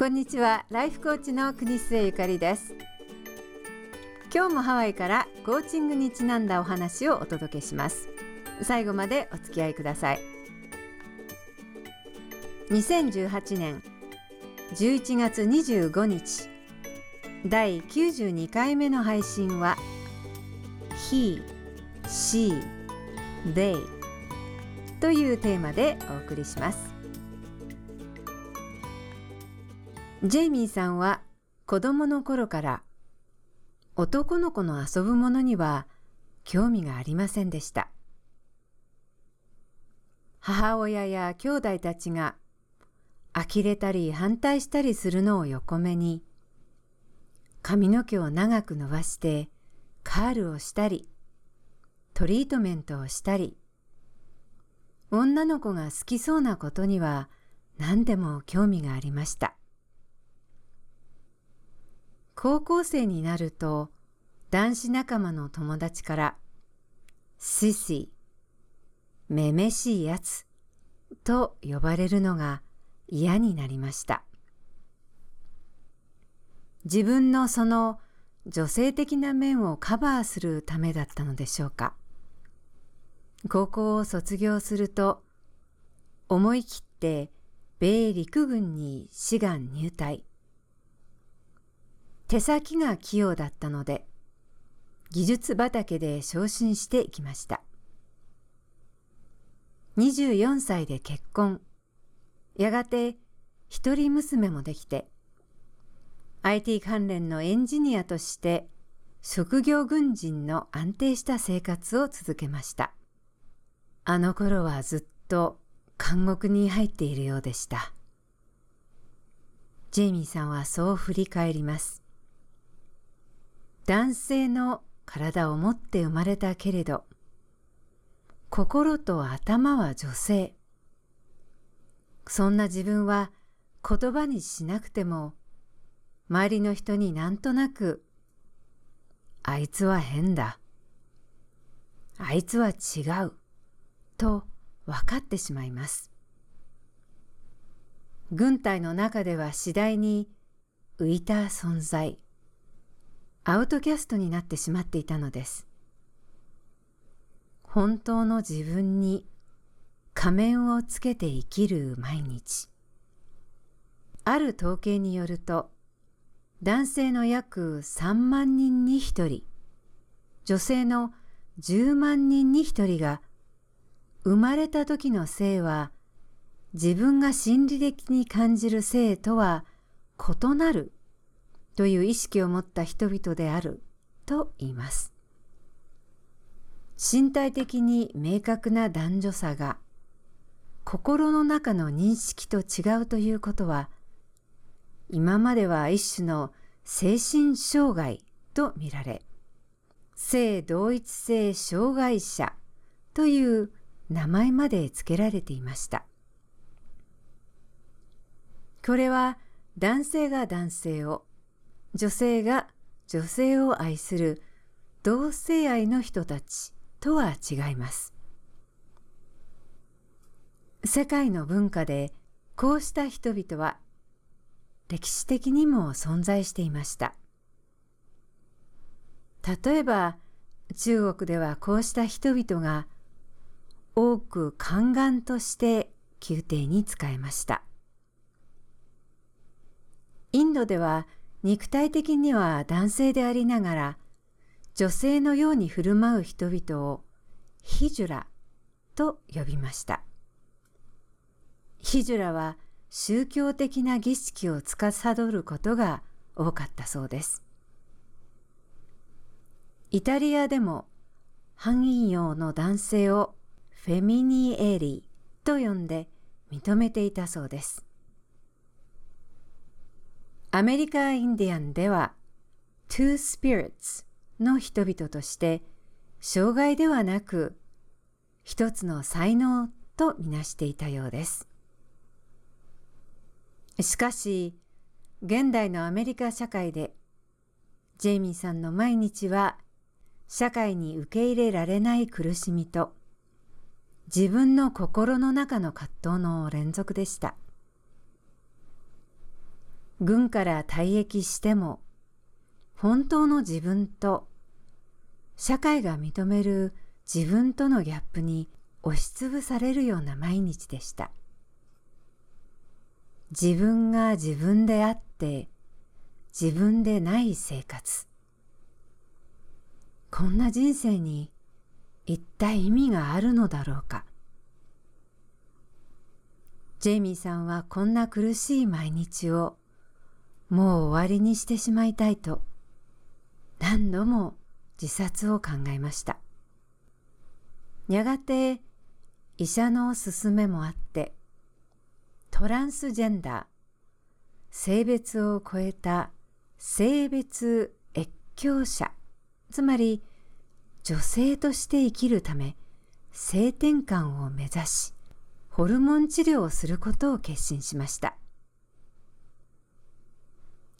こんにちは。ライフコーチの国末ゆかりです。今日もハワイからコーチングにちなんだお話をお届けします。最後までお付き合いください。2018年11月25日第92回目の配信は He, She, They というテーマでお送りします。ジェイミーさんは子供の頃から男の子の遊ぶものには興味がありませんでした。母親や兄弟たちが呆れたり反対したりするのを横目に髪の毛を長く伸ばしてカールをしたりトリートメントをしたり女の子が好きそうなことには何でも興味がありました。高校生になると男子仲間の友達からシシ、めめしいやつと呼ばれるのが嫌になりました。自分のその女性的な面をカバーするためだったのでしょうか。高校を卒業すると思い切って米陸軍に志願入隊。手先が器用だったので、技術畑で昇進していきました。24歳で結婚。やがて一人娘もできて、IT 関連のエンジニアとして職業軍人の安定した生活を続けました。あの頃はずっと監獄に入っているようでした。ジェイミーさんはそう振り返ります。男性の体を持って生まれたけれど、心と頭は女性。そんな自分は言葉にしなくても、周りの人になんとなく、あいつは変だ。あいつは違う。と分かってしまいます。軍隊の中では次第に浮いた存在。アウトキャストになってしまっていたのです。本当の自分に仮面をつけて生きる毎日。ある統計によると、男性の約3万人に1人、女性の10万人に1人が、生まれた時の性は自分が心理的に感じる性とは異なるという意識を持った人々であると言います。身体的に明確な男女差が心の中の認識と違うということは今までは一種の精神障害と見られ性同一性障害者という名前まで付けられていました。これは男性が男性を女性が女性を愛する同性愛の人たちとは違います。世界の文化でこうした人々は歴史的にも存在していました。例えば中国ではこうした人々が多く宦官として宮廷に仕えました。インドでは肉体的には男性でありながら女性のように振る舞う人々をヒジュラと呼びました。ヒジュラは宗教的な儀式を司ることが多かったそうです。イタリアでも半陰陽の男性をフェミニエリーと呼んで認めていたそうです。アメリカインディアンでは Two Spirits の人々として障害ではなく一つの才能とみなしていたようです。しかし現代のアメリカ社会でジェイミーさんの毎日は社会に受け入れられない苦しみと自分の心の中の葛藤の連続でした。軍から退役しても本当の自分と社会が認める自分とのギャップに押しつぶされるような毎日でした。自分が自分であって自分でない生活。こんな人生に一体意味があるのだろうか。ジェイミーさんはこんな苦しい毎日をもう終わりにしてしまいたいと何度も自殺を考えました。やがて医者の勧めもあってトランスジェンダー性別を超えた性別越境者つまり女性として生きるため性転換を目指しホルモン治療をすることを決心しました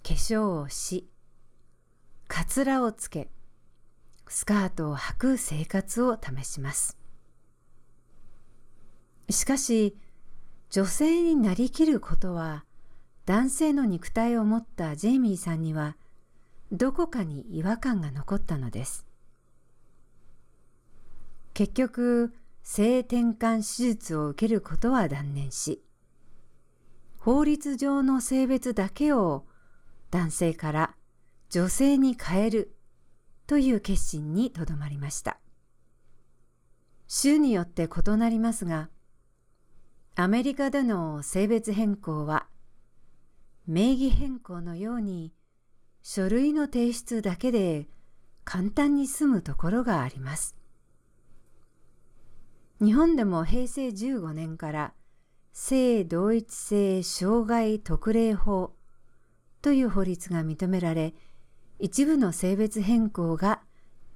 化粧をしかつらをつけスカートを履く生活を試しますしかし女性になりきることは男性の肉体を持ったジェイミーさんにはどこかに違和感が残ったのです。結局、性転換手術を受けることは断念し、法律上の性別だけを男性から女性に変えるという決心にとどまりました。州によって異なりますが、アメリカでの性別変更は名義変更のように書類の提出だけで簡単に済むところがあります。日本でも平成15年から性同一性障害特例法という法律が認められ、一部の性別変更が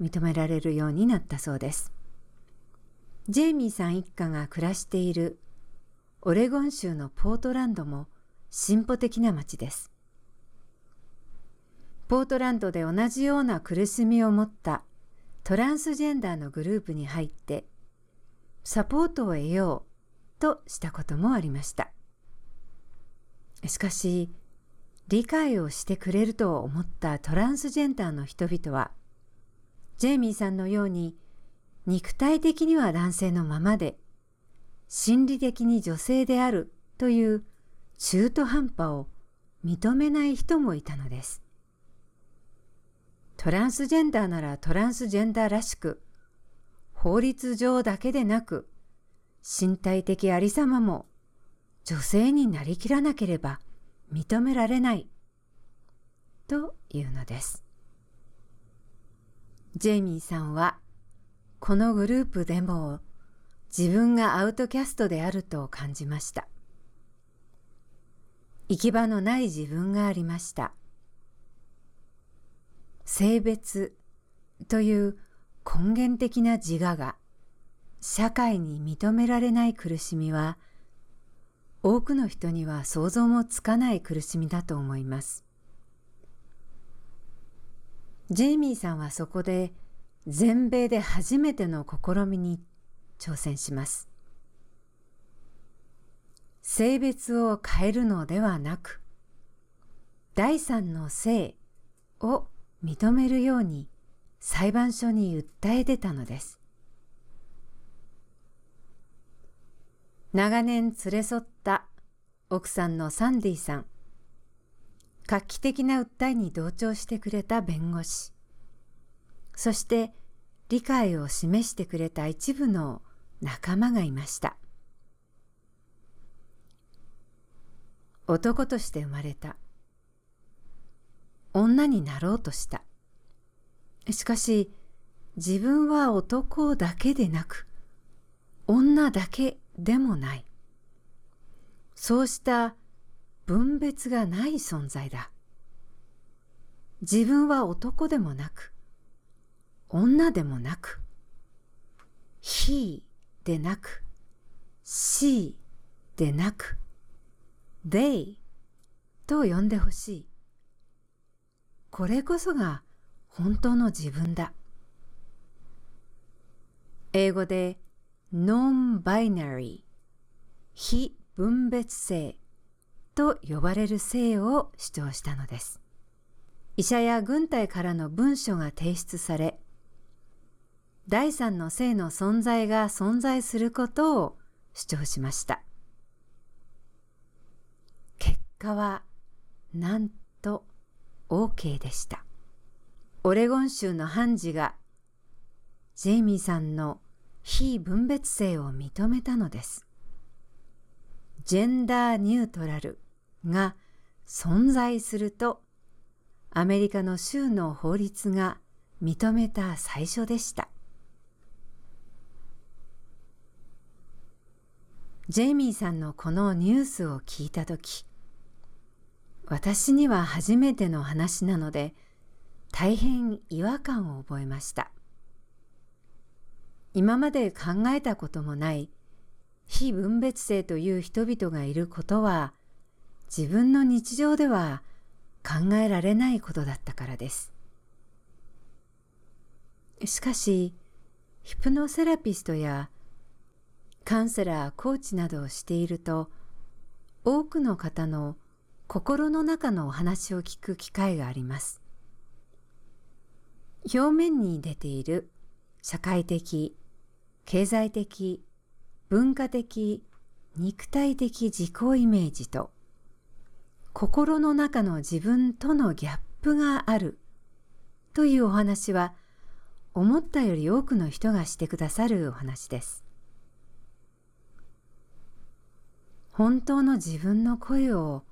認められるようになったそうです。ジェイミーさん一家が暮らしているオレゴン州のポートランドも進歩的な町です。ポートランドで同じような苦しみを持ったトランスジェンダーのグループに入ってサポートを得ようとしたこともありました。しかし理解をしてくれると思ったトランスジェンダーの人々はジェイミーさんのように肉体的には男性のままで心理的に女性であるという中途半端を認めない人もいたのです。トランスジェンダーならトランスジェンダーらしく、法律上だけでなく、身体的ありさまも女性になりきらなければ認められない、というのです。ジェイミーさんは、このグループでも自分がアウトキャストであると感じました。行き場のない自分がありました。性別という根源的な自我が社会に認められない苦しみは多くの人には想像もつかない苦しみだと思います。ジェイミーさんはそこで全米で初めての試みに挑戦します。性別を変えるのではなく、第三の性を認めるように裁判所に訴え出たのです。長年連れ添った奥さんのサンディさん、画期的な訴えに同調してくれた弁護士、そして理解を示してくれた一部の仲間がいました。男として生まれた。女になろうとした。しかし、自分は男だけでなく、女だけでもない。そうした分別がない存在だ。自分は男でもなく、女でもなく、he でなく、she でなく、they と呼んでほしい。これこそが本当の自分だ。英語で non-binary 非分別性と呼ばれる性を主張したのです。医者や軍隊からの文書が提出され、第三の性の存在が存在することを主張しました。結果は、なんと OK でした。オレゴン州の判事が、ジェイミーさんの非分別性を認めたのです。ジェンダーニュートラルが存在するとアメリカの州の法律が認めた最初でした。ジェイミーさんのこのニュースを聞いたとき、私には初めての話なので、大変違和感を覚えました。今まで考えたこともない非分別性という人々がいることは自分の日常では考えられないことだったからです。しかし、ヒプノセラピストやカウンセラー、コーチなどをしていると、多くの方の心の中のお話を聞く機会があります。表面に出ている社会的、経済的、文化的、肉体的自己イメージと、心の中の自分とのギャップがあるというお話は、思ったより多くの人がしてくださるお話です。本当の自分の声を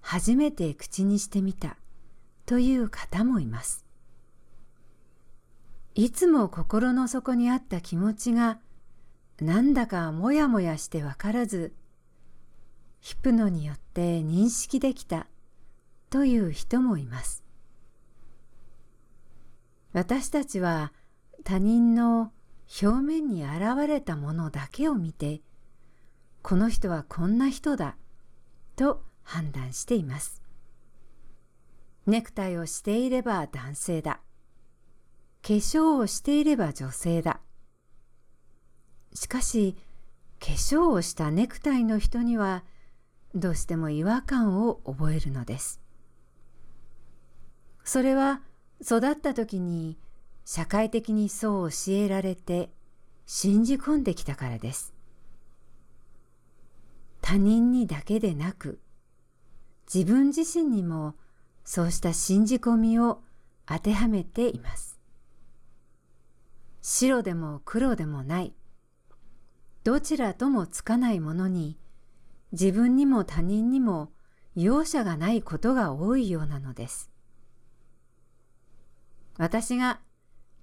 初めて口にしてみたという方もいます。いつも心の底にあった気持ちがなんだかもやもやしてわからず、ヒプノによって認識できたという人もいます。私たちは他人の表面に現れたものだけを見てこの人はこんな人だと判断しています。ネクタイをしていれば男性だ。化粧をしていれば女性だ。しかし、化粧をしたネクタイの人にはどうしても違和感を覚えるのです。それは育った時に社会的にそう教えられて信じ込んできたからです。他人にだけでなく、自分自身にもそうした信じ込みを当てはめています。白でも黒でもない、どちらともつかないものに、自分にも他人にも容赦がないことが多いようなのです。私が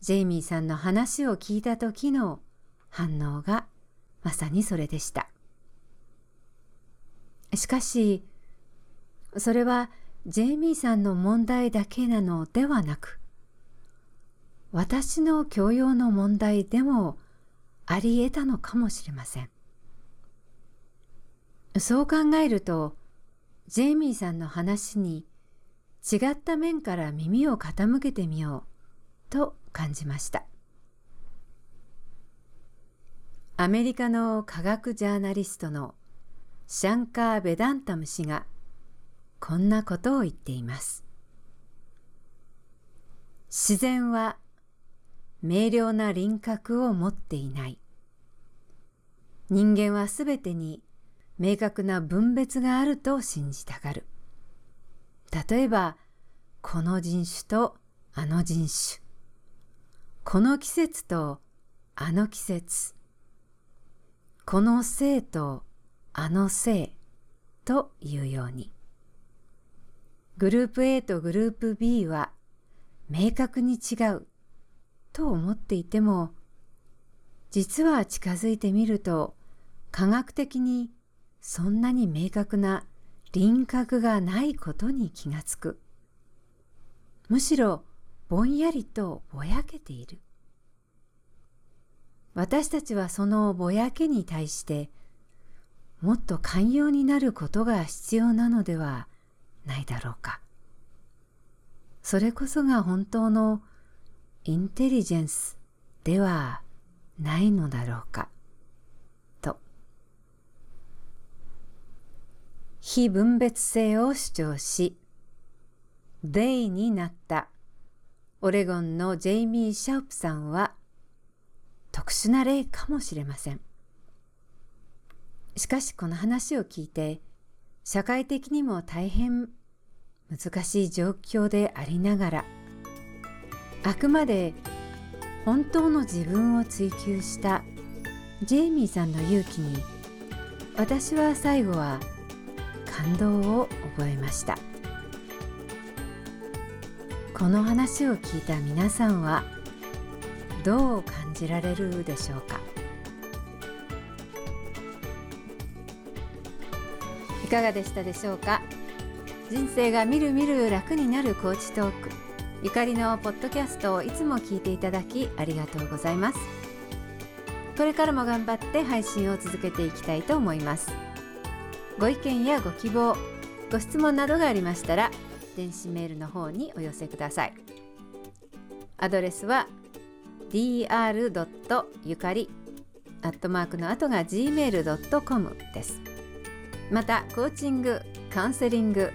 ジェイミーさんの話を聞いた時の反応がまさにそれでした。しかし、それはジェイミーさんの問題だけなのではなく、私の教養の問題でもあり得たのかもしれません。そう考えると、ジェイミーさんの話に違った面から耳を傾けてみようと感じました。アメリカの科学ジャーナリストのシャンカー・ベダンタム氏がこんなことを言っています。自然は明瞭な輪郭を持っていない。人間はすべてに明確な分別があると信じたがる。例えば、この人種とあの人種。この季節とあの季節。この性とあの性というように。グループ A とグループ B は明確に違うと思っていても、実は近づいてみると科学的にそんなに明確な輪郭がないことに気がつく。むしろぼんやりとぼやけている。私たちはそのぼやけに対してもっと寛容になることが必要なのではないだろうか。それこそが本当のインテリジェンスではないのだろうか。と。非分別性を主張し、デイになったオレゴンのジェイミー・シャウプさんは特殊な例かもしれません。しかしこの話を聞いて社会的にも大変難しい状況でありながらあくまで本当の自分を追求したジェイミーさんの勇気に私は最後は感動を覚えました。この話を聞いた皆さんはどう感じられるでしょうか？いかがでしたでしょうか？人生がみるみる楽になるコーチトーク。ゆかりのポッドキャストをいつも聞いていただきありがとうございます。これからも頑張って配信を続けていきたいと思います。ご意見やご希望ご質問などがありましたら電子メールの方にお寄せください。アドレスは dr. ゆかりアットマークの後が gmail.com です。またコーチングカウンセリング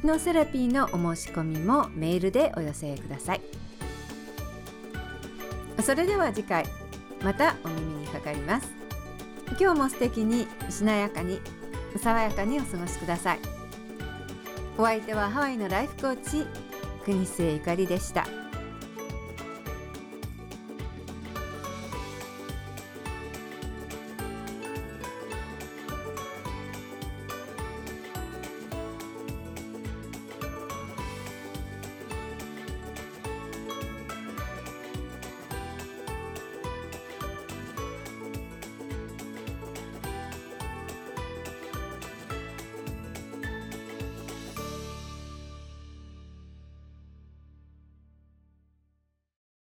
プノセラピーのお申し込みもメールでお寄せください。それでは次回またお耳にかかります。今日も素敵にしなやかに爽やかにお過ごしください。お相手はハワイのライフコーチ国末ゆかりでした。